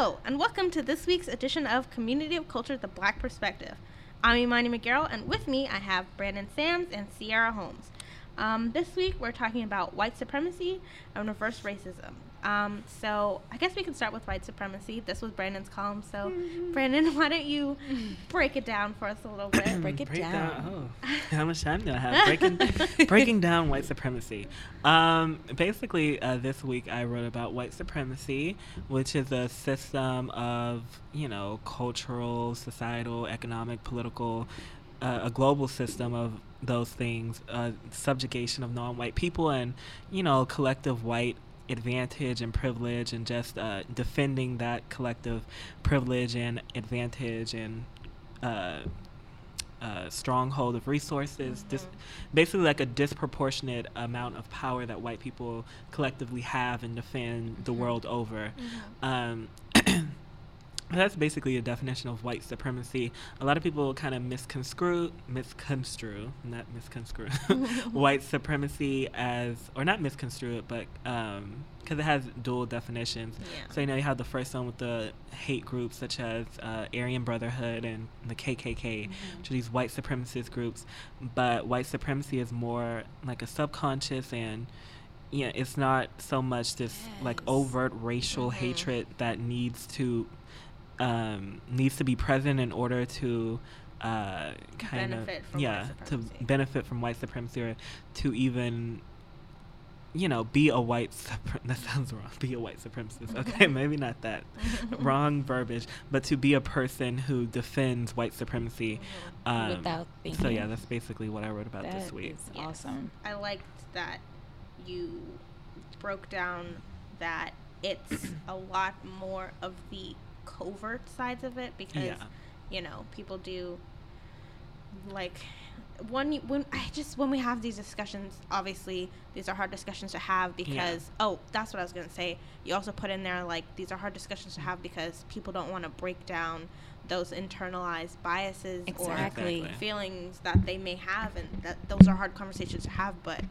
Hello, and welcome to this week's edition of Community of Culture The Black Perspective. I'm Imani McGarrell, and with me I have Brandon Sams and Sierra Holmes. Um, this week we're talking about white supremacy and reverse racism. Um, so I guess we can start with white supremacy. This was Brandon's column, so mm-hmm. Brandon, why don't you break it down for us a little bit? break it break down. down. Oh, how much time do I have? Breaking, breaking down white supremacy. Um, basically, uh, this week I wrote about white supremacy, which is a system of you know cultural, societal, economic, political, uh, a global system of those things, uh, subjugation of non-white people, and you know collective white advantage and privilege and just uh, defending that collective privilege and advantage and uh, uh, stronghold of resources, mm-hmm. dis- basically like a disproportionate amount of power that white people collectively have and defend mm-hmm. the world over. Mm-hmm. Um, that's basically a definition of white supremacy. A lot of people kind of misconstrue, misconstrue, not misconstrue, white supremacy as, or not misconstrue it, but because um, it has dual definitions. Yeah. So you know you have the first one with the hate groups such as uh, Aryan Brotherhood and the KKK, mm-hmm. which are these white supremacist groups. But white supremacy is more like a subconscious and yeah, it's not so much this yes. like overt racial mm-hmm. hatred that needs to um, needs to be present in order to uh, kind of yeah to benefit from white supremacy or to even you know be a white supremacist. that sounds wrong be a white supremacist okay maybe not that wrong verbiage but to be a person who defends white supremacy um, without thinking. so yeah that's basically what i wrote about that this week yes. awesome i liked that you broke down that it's a lot more of the covert sides of it because yeah. you know people do like when you, when I just when we have these discussions, obviously these are hard discussions to have because yeah. oh, that's what I was gonna say. You also put in there like these are hard discussions to have because people don't want to break down those internalized biases exactly. or feelings that they may have, and that those are hard conversations to have. But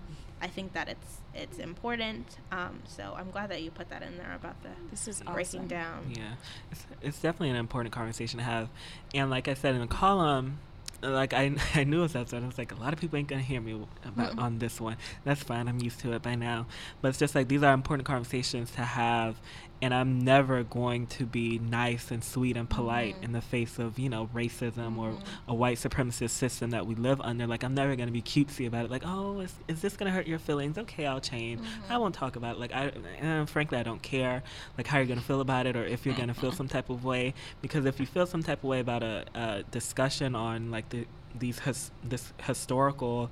I think that it's it's important. Um, so I'm glad that you put that in there about the this is breaking awesome. down. Yeah, it's, it's definitely an important conversation to have. And like I said in the column, like I, I knew it was outside. I was like, a lot of people ain't gonna hear me about mm-hmm. on this one. That's fine. I'm used to it by now. But it's just like these are important conversations to have, and I'm never going to be nice and sweet and polite mm-hmm. in the face of you know racism mm-hmm. or a white supremacist system that we live under. Like I'm never going to be cutesy about it. Like oh, is, is this going to hurt your feelings? Okay, I'll change. Mm-hmm. I won't talk about it. Like I, uh, frankly, I don't care. Like how you're going to feel about it or if you're going to feel some type of way. Because if you feel some type of way about a, a discussion on like the these his, this historical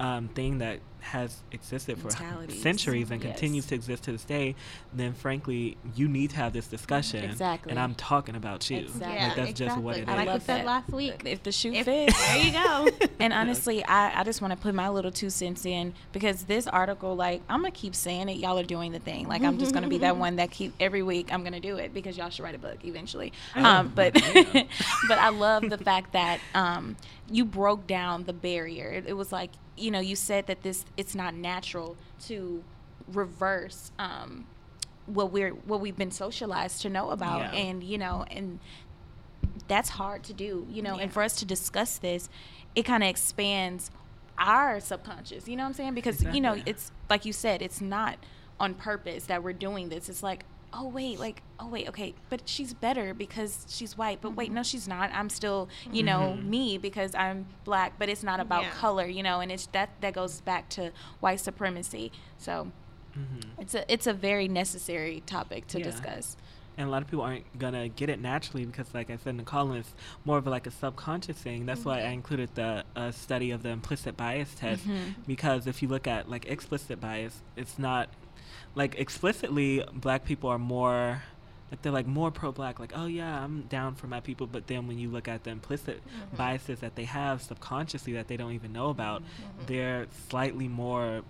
um, thing that has existed for centuries and yes. continues to exist to this day, then frankly, you need to have this discussion. Exactly. And I'm talking about you. Exactly. Yeah, like that's exactly. just what it I is. Like we said last week. If the shoe if, fits. there you go. and honestly, I, I just want to put my little two cents in because this article, like, I'm going to keep saying it. Y'all are doing the thing. Like, I'm just going to be that one that keep every week I'm going to do it because y'all should write a book eventually. Oh, um, but, but I love the fact that um, you broke down the barrier. It was like, you know, you said that this it's not natural to reverse um, what we're what we've been socialized to know about, yeah. and you know, and that's hard to do, you know. Yeah. And for us to discuss this, it kind of expands our subconscious. You know what I'm saying? Because exactly. you know, it's like you said, it's not on purpose that we're doing this. It's like oh wait like oh wait okay but she's better because she's white but wait no mm-hmm. she's not i'm still you know mm-hmm. me because i'm black but it's not about yeah. color you know and it's that that goes back to white supremacy so mm-hmm. it's a it's a very necessary topic to yeah. discuss and a lot of people aren't gonna get it naturally because, like I said in the column, it's more of like a subconscious thing. That's mm-hmm. why I included the uh, study of the implicit bias test mm-hmm. because if you look at like explicit bias, it's not like explicitly black people are more like they're like more pro-black like oh yeah i'm down for my people but then when you look at the implicit mm-hmm. biases that they have subconsciously that they don't even know about mm-hmm. they're slightly more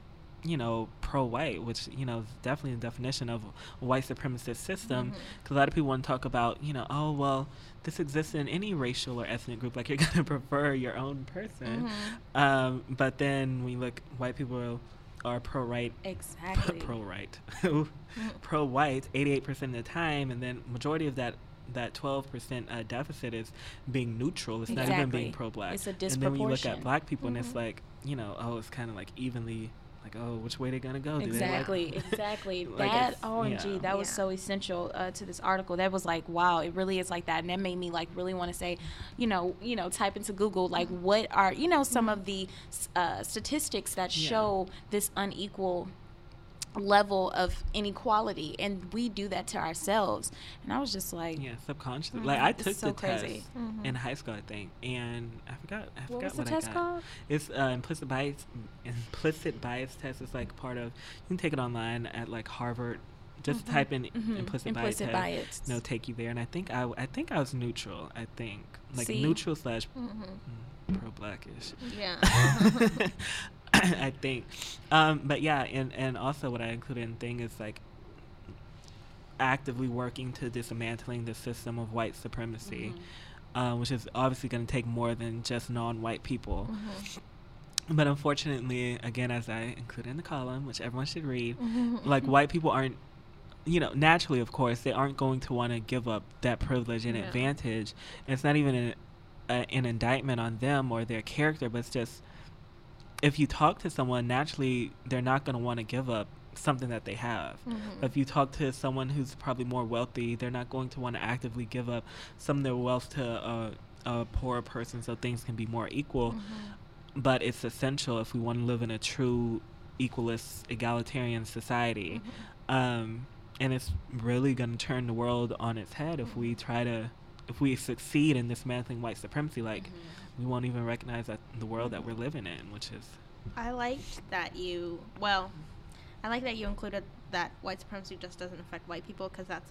you know pro-white which you know is definitely the definition of a white supremacist system because mm-hmm. a lot of people want to talk about you know oh well this exists in any racial or ethnic group like you're going to prefer your own person mm-hmm. um, but then when you look white people are pro right. Exactly. pro right. pro white 88% of the time and then majority of that that 12% uh, deficit is being neutral. It's exactly. not even being pro-black. It's a disproportion. And then when you look at black people mm-hmm. and it's like, you know, oh, it's kind of like evenly like oh which way they're gonna go exactly like, exactly like that omg yeah. that was yeah. so essential uh, to this article that was like wow it really is like that and that made me like really want to say you know you know type into google like what are you know some of the uh, statistics that yeah. show this unequal level of inequality and we do that to ourselves and i was just like yeah subconsciously mm-hmm. like i took so the crazy. test mm-hmm. in high school i think and i forgot i what forgot was what the test got called? it's uh, implicit bias implicit bias test it's like part of you can take it online at like harvard just mm-hmm. type in mm-hmm. implicit, implicit bias, bias. no take you there and i think i i think i was neutral i think like See? neutral slash mm-hmm. mm, pro blackish yeah I think. Um, but yeah, and, and also what I included in thing is like actively working to dismantling the system of white supremacy, mm-hmm. uh, which is obviously going to take more than just non-white people. Mm-hmm. But unfortunately, again, as I included in the column, which everyone should read, mm-hmm. like white people aren't you know, naturally, of course, they aren't going to want to give up that privilege and yeah. advantage. And it's not even an, uh, an indictment on them or their character, but it's just if you talk to someone, naturally, they're not going to want to give up something that they have. Mm-hmm. If you talk to someone who's probably more wealthy, they're not going to want to actively give up some of their wealth to a, a poorer person so things can be more equal. Mm-hmm. But it's essential if we want to live in a true equalist, egalitarian society. Mm-hmm. Um, and it's really going to turn the world on its head if we mm-hmm. try to, if we succeed in dismantling white supremacy. Like, mm-hmm we won't even recognize that the world that we're living in, which is. I liked that you well, I like that you included that white supremacy just doesn't affect white people because that's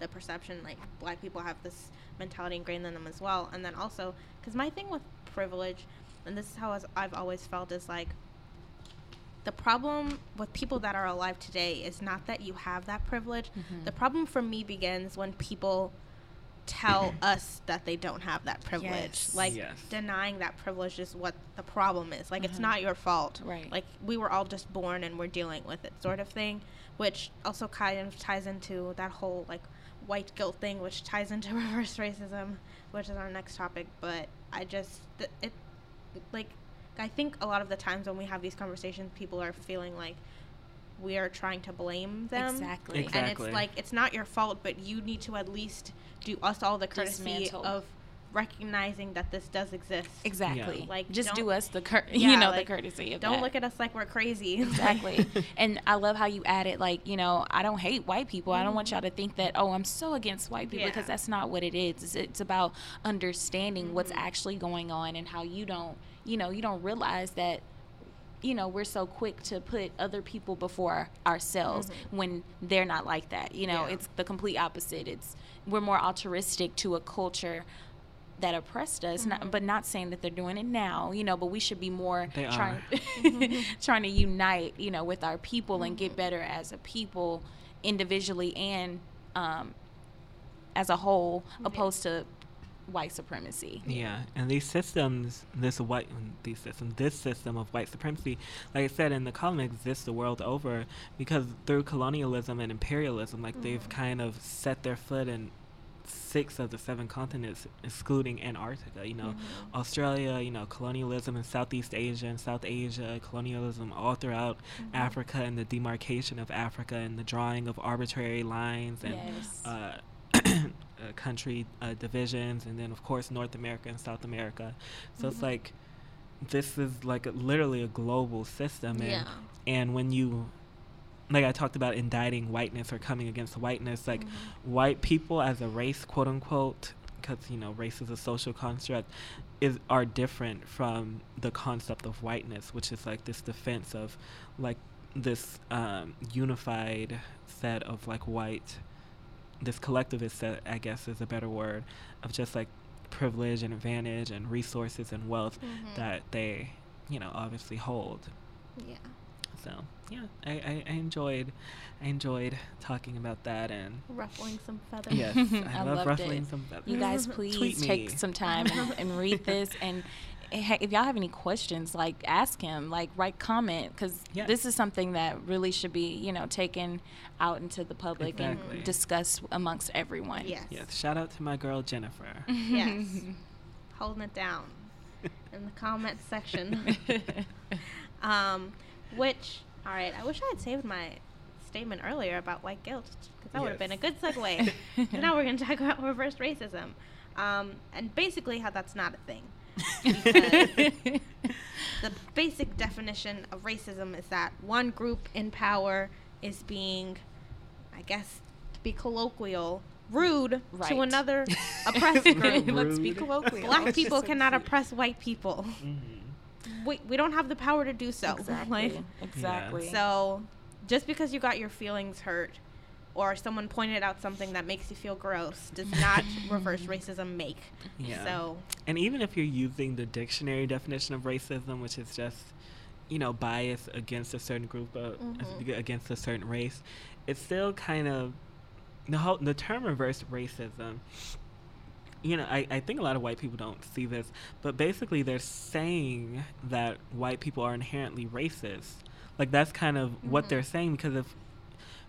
the perception. Like black people have this mentality ingrained in them as well, and then also because my thing with privilege, and this is how I've always felt is like. The problem with people that are alive today is not that you have that privilege. Mm-hmm. The problem for me begins when people tell us that they don't have that privilege. Yes. Like yes. denying that privilege is what the problem is. Like it's mm-hmm. not your fault. Right. Like we were all just born and we're dealing with it, sort of thing. Which also kind of ties into that whole like white guilt thing, which ties into reverse racism, which is our next topic. But I just it like I think a lot of the times when we have these conversations, people are feeling like we are trying to blame them. Exactly. exactly. And it's like it's not your fault, but you need to at least do us all the courtesy Dismantle. of recognizing that this does exist. Exactly. Yeah. Like just do us the cur- yeah, you know like, the courtesy of Don't that. look at us like we're crazy. Exactly. and I love how you added like, you know, I don't hate white people. Mm-hmm. I don't want y'all to think that oh, I'm so against white people yeah. because that's not what it is. It's, it's about understanding mm-hmm. what's actually going on and how you don't, you know, you don't realize that you know we're so quick to put other people before ourselves mm-hmm. when they're not like that you know yeah. it's the complete opposite it's we're more altruistic to a culture that oppressed us, mm-hmm. not, but not saying that they're doing it now, you know, but we should be more they trying mm-hmm. trying to unite, you know, with our people mm-hmm. and get mm-hmm. better as a people individually and um, as a whole, opposed to white supremacy. Yeah, and these systems, this white, these systems, this system of white supremacy, like I said in the column, exists the world over because through colonialism and imperialism, like mm. they've kind of set their foot in six of the seven continents, excluding Antarctica. You know, mm-hmm. Australia. You know, colonialism in Southeast Asia and South Asia, colonialism all throughout mm-hmm. Africa, and the demarcation of Africa and the drawing of arbitrary lines and. Yes. Uh, uh, country uh, divisions, and then of course North America and South America. So mm-hmm. it's like this is like a, literally a global system, and yeah. and when you like I talked about indicting whiteness or coming against whiteness, like mm-hmm. white people as a race, quote unquote, because you know race is a social construct, is are different from the concept of whiteness, which is like this defense of like this um, unified set of like white this collectivist set, I guess is a better word, of just like privilege and advantage and resources and wealth mm-hmm. that they, you know, obviously hold. Yeah. So yeah, I, I, I, enjoyed I enjoyed talking about that and ruffling some feathers. Yes, I, I love ruffling it. some feathers. You guys, please take some time and, and read this and if y'all have any questions, like ask him, like write comment, because Yes. this is something that really should be, you know, taken out into the public Exactly. and discussed amongst everyone. Yes. Yes. Shout out to my girl Jennifer. Yes. Holding it down in the comment section. um, which, all right, I wish I had saved my statement earlier about white guilt because that would have been a good segue. Now we're going to talk about reverse racism. Um, and basically, how that's not a thing. Because the basic definition of racism is that one group in power is being, I guess, to be colloquial, rude Right. to another oppressed group. Let's be colloquial. Black people cannot oppress white people. Mhm. We, we don't have the power to do so. Exactly. Like, exactly. so, just because you got your feelings hurt or someone pointed out something that makes you feel gross does not reverse racism make. Yeah. So, And even if you're using the dictionary definition of racism, which is just, you know, bias against a certain group of, Mhm. against a certain race, it's still kind of the whole the term reverse racism. You know, I, I think a lot of white people don't see this, but basically they're saying that white people are inherently racist. Like that's kind of what Mhm. they're saying because if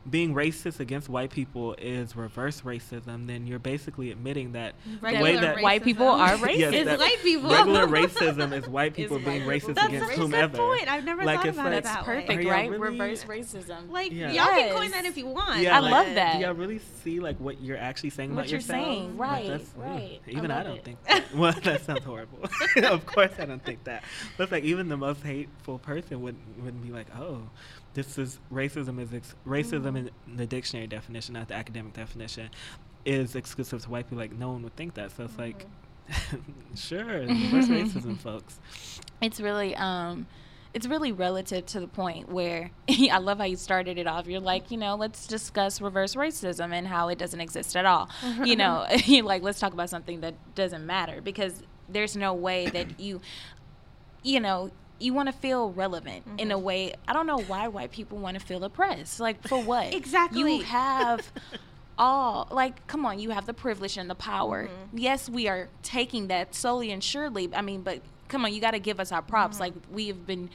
being racist against white people is reverse racism, then you're basically admitting that regular way that- White people are racist. Yes, is white people. regular racism is white Is people being white racist people That's against such a whomever. good point. I've never Like, thought it's about like- it That's that perfect, Are way. y'all right? really- Reverse racism. Like, Yeah. y'all can coin that if you want. Yeah, I like, love that. Do y'all really see like what you're actually saying What about you're yourself? saying, right, that's- mm, right. I Even I, love don't it. think. That. Well, that sounds horrible. of course, I don't think that. But it's like even the most hateful person would wouldn't be like, oh, this is racism is ex- racism Mhm. in the dictionary definition, not the academic definition, is exclusive to white people. Like no one would think that. So it's like, sure, reverse racism, folks. it's really um it's really relative to the point where I love how you started it off. You're like, you know, let's discuss reverse racism and how it doesn't exist at all. you know, you're like, let's talk about something that doesn't matter because there's no way that you, you know, you want to feel relevant in a Mhm. way. I don't know why white people want to feel oppressed. Like, for what? Exactly. You have all like come on you have the privilege and the power Mhm. yes we are taking that solely and surely i mean but come on you got to give us our props Mhm. like we have been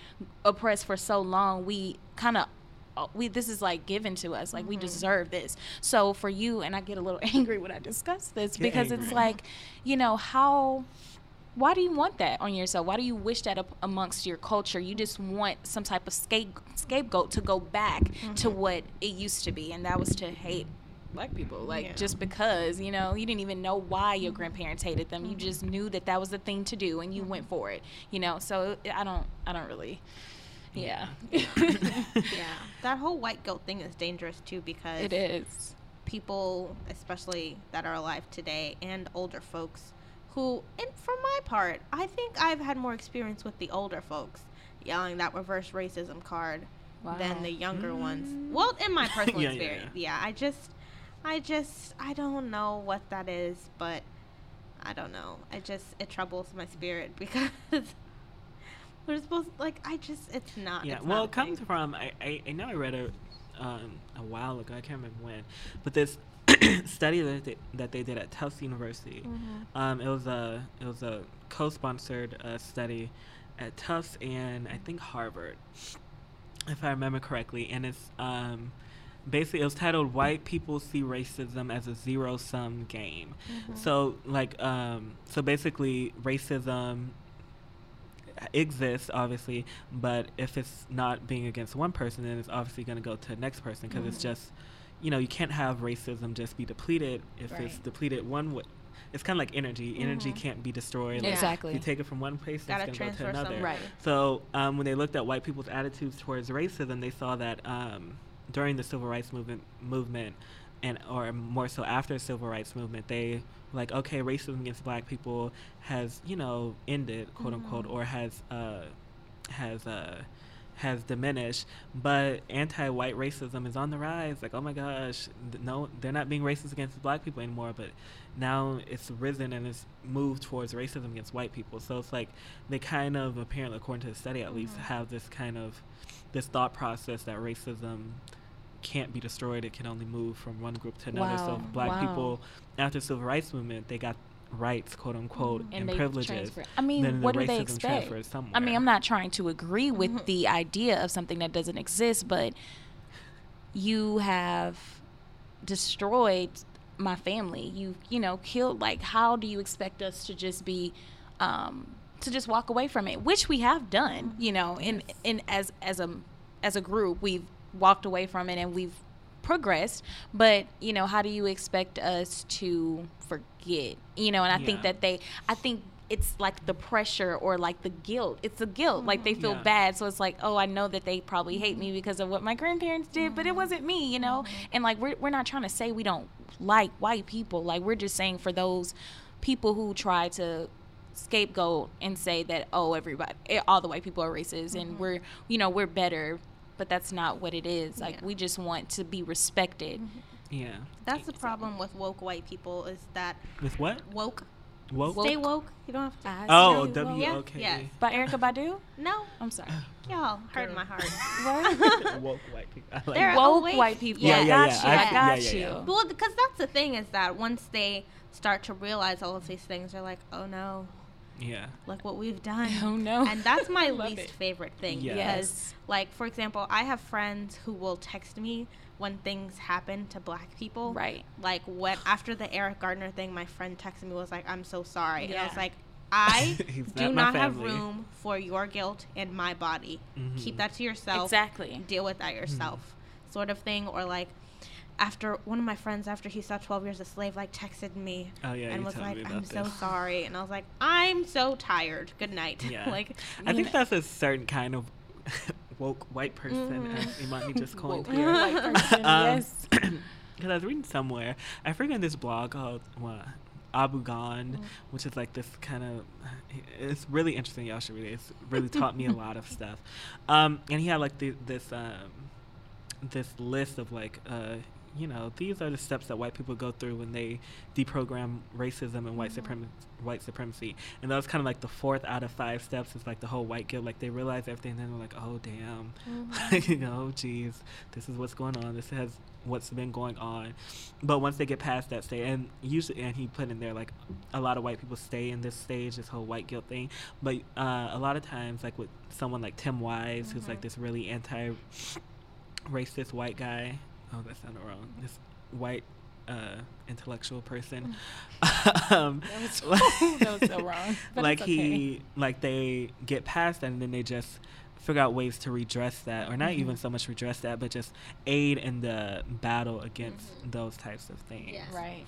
oppressed for so long we kind of we this is like given to us like we Mhm. deserve this so for you and i get a little angry when i discuss this Get because it's like you know how why do you want that on yourself? Why do you wish that up amongst your culture? You just want some type of scape, scapegoat to go back to Mhm. what it used to be, and that was to hate black people. Like Yeah. just because you know you didn't even know why your grandparents hated them, you just knew that that was the thing to do, and you went for it. You know, so I don't, I don't really, yeah, yeah, that whole white guilt thing is dangerous too because it is. people, especially that are alive today, and older folks, who, and for my part, I think I've had more experience with the older folks yelling that reverse racism card than the younger ones. Mm. Well, in my personal Yeah, yeah, experience, yeah. I just, I just, I don't know what that is, but I don't know. It just it troubles my spirit because we're supposed like I just it's not. Yeah, it's well, not it comes thing. from I, I, I know I read it um, a while ago. I can't remember when, but this study that they, that they did at Tufts University. Mhm. Um, it was a it was a co-sponsored uh, study at Tufts and I think Harvard, if I remember correctly. And it's um, basically it was titled "White People See Racism as a Zero Sum Game." Mhm. So like um, so basically racism exists obviously but if it's not being against one person then it's obviously going to go to the next person because it's Mhm. just you know you can't have racism just be depleted if it's depleted one way it's kind of like energy energy Mhm. can't be destroyed Yeah. like, Exactly. you take it from one place Gotta it's going to go transfer to another some. Right. so um, when they looked at white people's attitudes towards racism, they saw that um, during the civil rights movement, movement, and or more so after the civil rights movement, they like okay, racism against black people has you know ended, quote unquote, Mhm. or has uh, has uh, has diminished, but anti-white racism is on the rise. Like, oh my gosh, no, they're not being racist against black people anymore, but now it's risen and it's moved towards racism against white people. So it's like they kind of, apparently, according to the study at least, Mhm. have this kind of this thought process that racism can't be destroyed; it can only move from one group to another. So black wow. people, after the civil rights movement, they got rights, quote unquote, and, and, privileges. transfer. I mean, then what the do they expect? I mean, I'm not trying to agree with Mhm. the idea of something that doesn't exist, but you have destroyed my family. You, you know, killed. Like, how do you expect us to just be, um, to just walk away from it? Which we have done. You know, in in as as a as a group, we've walked away from it and we've progressed but you know how do you expect us to forget? You know and i think that they i think it's like the pressure or like the guilt. It's the guilt. Like they feel Yeah. bad. So it's like oh i know that they probably hate me mm-hmm. because of what my grandparents did but it mm-hmm. wasn't me you know? Mm-hmm. And like we're, we're not trying to say we don't like white people. Like we're just saying for those people who try to scapegoat and say that oh everybody eh, all the white people are racist and we're you know we're better but that's not what it is like Yeah. we just want to be respected mm-hmm. Yeah. That's the problem with woke white people is that With what? woke. Woke? Stay woke. You don't have to. I Oh, stay W Yeah, O K. yes. by Erykah Badu No, i'm sorry y'all hurt my heart. what Woke white people. I like They're woke awake- white people Yeah, i yeah, got yeah. you I- i yeah, got yeah, you yeah. Well, because that's the thing is that once they start to realize all of these things, they're like, oh no, Yeah. Like what we've done. Oh, no. And that's my least it. favorite thing Yes. because, like, for example, I have friends who will text me when things happen to black people. right Like when after the Eric Garner thing, my friend texted me was like, "I'm so sorry," and I was like, "I do not not have room for your guilt in my body. Mhm. Keep that to yourself. exactly Deal with that yourself." Sort of thing, or like. After one of my friends, after he saw Twelve Years a Slave, like texted me Oh yeah. and was like, "I'm about so sorry," and I was like, "I'm so tired. Good night." Yeah. like, I think that's a certain kind of woke white person, Mhm. as Imani just coined Woke here. white person, yes. Because I was reading somewhere, I forget this blog called what, Abagond, Mm. which is like this kind of. It's really interesting. Y'all should read it. It's really taught me a lot of stuff. Um, and he had like the, this um, this list of like. Uh, you know, these are the steps that white people go through when they deprogram racism and white Mhm. supremacy. White supremacy, and that was kind of like the fourth out of five steps. Is like the whole white guilt. Like they realize everything, and then they're like, "Oh damn, Mhm. you know, geez, this is what's going on. This has what's been going on. But once they get past that stage, and usually, and he put in there like a lot of white people stay in this stage, this whole white guilt thing. But uh, a lot of times, like with someone like Tim Wise, who's like Mhm. this really anti-racist white guy. Oh, that sounded wrong. This white uh, intellectual person. um, That was, that was so wrong. But like okay. he like they get past that and then they just figure out ways to redress that or not Mm-hmm. even so much redress that but just aid in the battle against Mhm. those types of things Yes. right.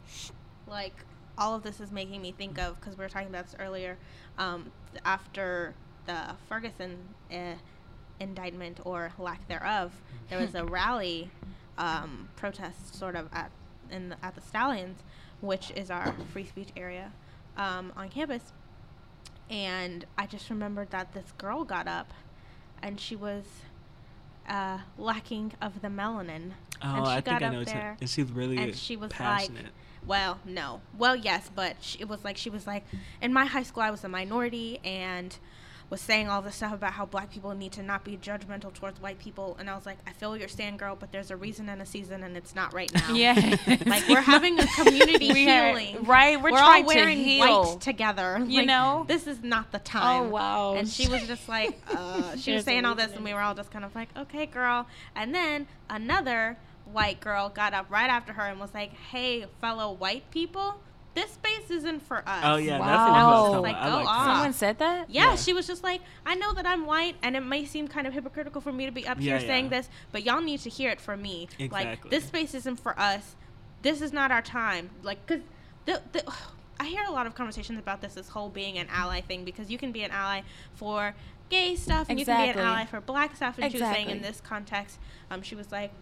like all of this is making me think of because we were talking about this earlier um, after the ferguson uh, indictment or lack thereof there was a rally um, protest sort of at in the, at the stallions which is our free speech area um, on campus. And i just remembered that this girl got up and she was uh, lacking of the melanin. Oh and she i got think i up know what you- there and she's really and she was passionate. like well no. Well yes but she, it was like she was like in my high school i was a minority and was saying all this stuff about how black people need to not be judgmental towards white people and i was like i feel your stand girl but there's a reason and a season and it's not right now Yeah. like we're having a community We are- healing right, we're all trying to wearing heal. white together You Like, know? this is not the time Oh wow. and she was just like, uh, she was saying all this, and we were all just kind of like, okay, girl. And then another white girl got up right after her and was like, hey, fellow white people, this space isn't for us. oh yeah that's Wow. what I was Just, talking like, go like off. Someone said that. Yeah, Yeah. she was just like, I know that I'm white, and it may seem kind of hypocritical for me to be up Yeah, here saying this, but y'all need to hear it from me. Like, Exactly. this space isn't for us. This is not our time. Like, cause the the. I hear a lot of conversations about this, this whole being an ally thing, because you can be an ally for gay stuff and you can be an ally for black stuff. And she was saying in this context, um, she was like,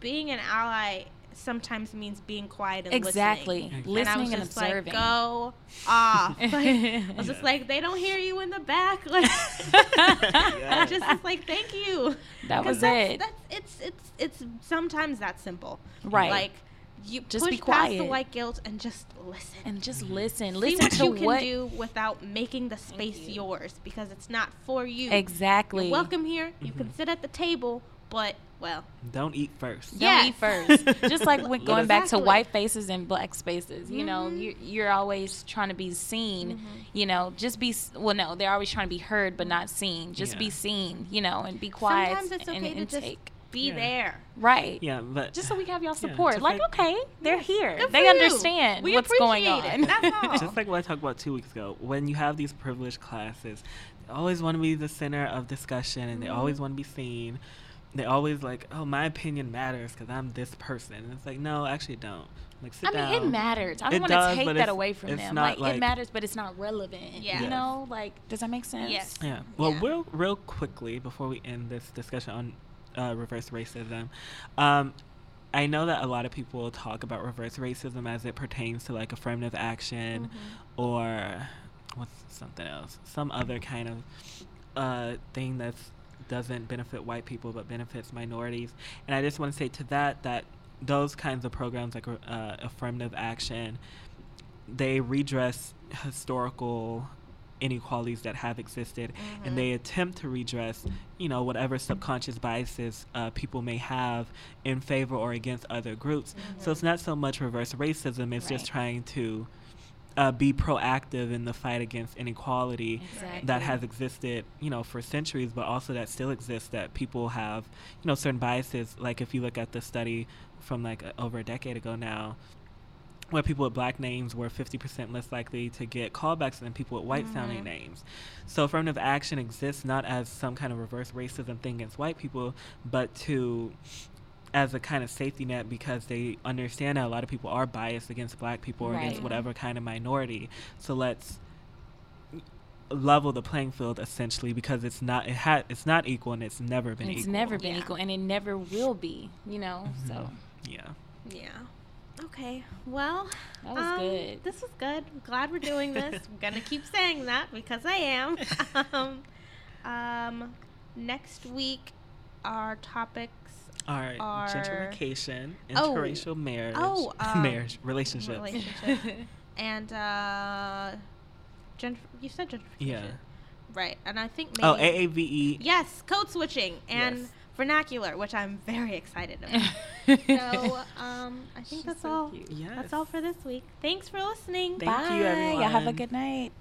being an ally sometimes means being quiet and Exactly. listening. Exactly. And I was Listening and just observing. like, go off. Like, I was just Yeah. like, they don't hear you in the back. Like, Yeah. I just was like, thank you. That was that's, it. That's it's it's it's sometimes that simple. Right. Like you Just push be past the quiet. white guilt and just listen. and just listen. See Listen what to you can what do without making the space you. yours because it's not for you. exactly. You're welcome here. You Mhm. can sit at the table, but Well, don't eat first. Don't eat first. Just like when, going back to white faces and black spaces, you know, Mhm. you, you're always trying to be seen. Mhm. You know, just be well. No, they're always trying to be heard but not seen. Just be seen. You know, and be quiet sometimes it's and, okay to and just take. be Yeah. there. Right. Yeah, but Just so we have y'all support. just like, like- okay, they're Yes. here. Good They understand We what's going appreciate on. it. That's all. just like what I talked about two weeks ago, when you have these privileged classes, they always want to be the center of discussion and they Mhm. always want to be seen. They always like, oh, my opinion matters because I'm this person. And it's like, no, actually, it don't. Like, sit I mean, it matters. I don't want to take that away from it's them. not Like, like- it matters, but it's not relevant. Yeah. You know, like, does that make sense? Yes. Yeah. Well, Yeah. real, real quickly before we end this discussion on uh, reverse racism, um, I know that a lot of people talk about reverse racism as it pertains to like affirmative action Mhm. or what's something else, some other kind of uh, thing that doesn't benefit white people but benefits minorities. And I just want to say to that that those kinds of programs like uh, affirmative action, they redress historical inequalities that have existed Mhm. and they attempt to redress you know whatever subconscious biases uh, people may have in favor or against other groups so Mhm. it's not so much reverse racism it's just trying to uh, be proactive in the fight against inequality Exactly. that has existed, you know, for centuries, but also that still exists. That people have, you know, certain biases. Like if you look at the study from like uh, over a decade ago now, where people with black names were 50% less likely to get callbacks than people with white sounding Mhm. names. So affirmative action exists not as some kind of reverse racism thing against white people, but to as a kind of safety net because they understand that a lot of people are biased against black people or against whatever kind of minority. So let's level the playing field essentially because it's not it had it's not equal and it's never been it's equal. never been Yeah. equal, and it never will be. You know, so Mhm. yeah. Yeah. Okay. Well, that was um, good. This was good. I'm glad we're doing this. I'm gonna keep saying that because I am. um, um, next week, our topics All right, Are- gentrification, Oh. interracial marriage, Oh, um, marriage, relationship. relationship and uh, gent- you said gentrification. Yeah. Right, and I think maybe Oh, AAVE. yes, code switching and Yes. vernacular, which I'm very excited about. so um, I think She's that's so all. Yes. That's all for this week. Thanks for listening. Thank Bye. you, Y'all have a good night.